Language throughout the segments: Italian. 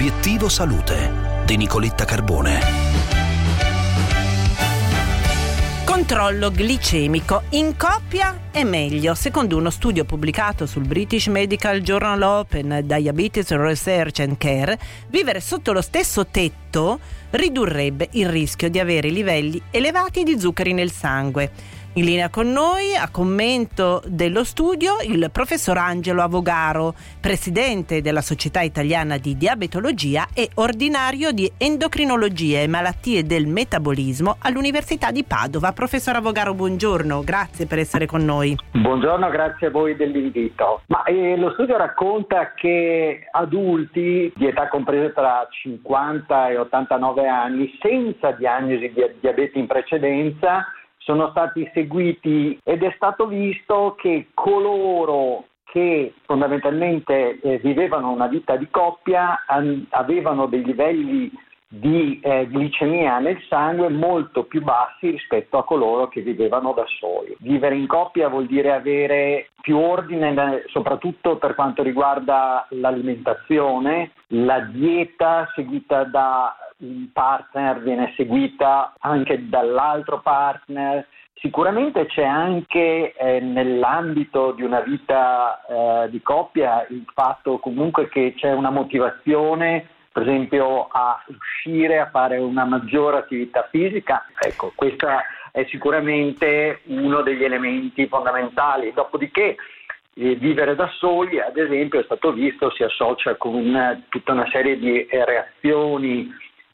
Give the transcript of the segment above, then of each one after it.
Obiettivo Salute di Nicoletta Carbone. Controllo glicemico in coppia è meglio. Secondo uno studio pubblicato sul British Medical Journal Open Diabetes Research and Care, vivere sotto lo stesso tetto ridurrebbe il rischio di avere livelli elevati di zuccheri nel sangue. In linea con noi, a commento dello studio, il professor Angelo Avogaro, presidente della Società Italiana di Diabetologia e ordinario di endocrinologia e malattie del metabolismo all'Università di Padova. Professor Avogaro, buongiorno, grazie per essere con noi. Buongiorno, grazie a voi dell'invito. Ma, eh, lo studio racconta che adulti di età compresa tra 50 e 89 anni senza diagnosi di diabete in precedenza sono stati seguiti ed è stato visto che coloro che fondamentalmente eh, vivevano una vita di coppia an- avevano dei livelli di eh, glicemia nel sangue molto più bassi rispetto a coloro che vivevano da soli. Vivere in coppia vuol dire avere più ordine, soprattutto per quanto riguarda l'alimentazione, la dieta seguita da un partner viene seguita anche dall'altro partner. Sicuramente c'è anche eh, nell'ambito di una vita eh, di coppia il fatto comunque che c'è una motivazione per esempio a uscire a fare una maggiore attività fisica. Ecco, questo è sicuramente uno degli elementi fondamentali. Dopodiché eh, vivere da soli, ad esempio, è stato visto, si associa con una, tutta una serie di reazioni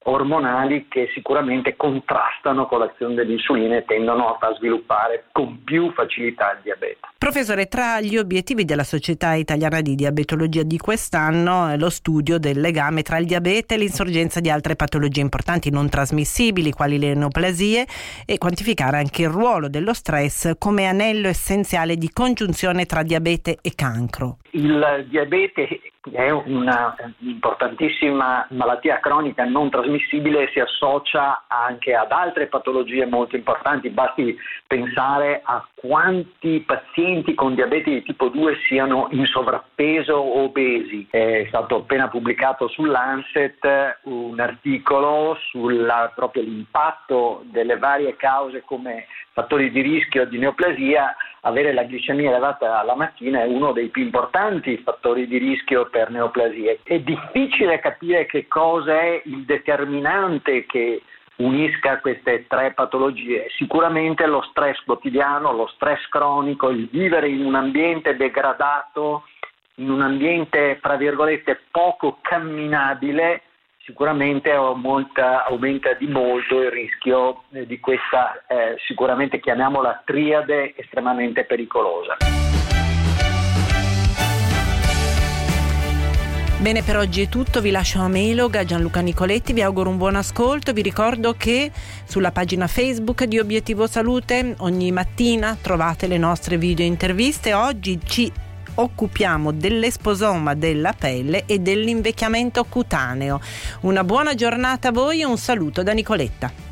ormonali che sicuramente contrastano con l'azione dell'insulina e tendono a sviluppare con più facilità il diabete. Professore, tra gli obiettivi della Società Italiana di Diabetologia di quest'anno è lo studio del legame tra il diabete e l'insorgenza di altre patologie importanti non trasmissibili, quali le neoplasie, e quantificare anche il ruolo dello stress come anello essenziale di congiunzione tra diabete e cancro. Il diabete è un'importantissima malattia cronica non trasmissibile e si associa anche ad altre patologie molto importanti. Basti pensare a quanti pazienti con diabete di tipo 2 siano in sovrappeso o obesi. È stato appena pubblicato sull'Ancet un articolo sull'impatto delle varie cause come fattori di rischio di neoplasia avere la glicemia elevata alla mattina è uno dei più importanti fattori di rischio per neoplasie. È difficile capire che cosa è il determinante che unisca queste tre patologie. Sicuramente lo stress quotidiano, lo stress cronico, il vivere in un ambiente degradato, in un ambiente, fra virgolette, poco camminabile, sicuramente aumenta, aumenta, di molto il rischio eh, di questa, eh, sicuramente chiamiamola triade estremamente pericolosa. Bene, per oggi è tutto, vi lascio a Melog, a Gianluca Nicoletti, vi auguro un buon ascolto, vi ricordo che sulla pagina Facebook di Obiettivo Salute ogni mattina trovate le nostre video interviste, oggi ci occupiamo dell'esposoma della pelle e dell'invecchiamento cutaneo. Una buona giornata a voi e un saluto da Nicoletta.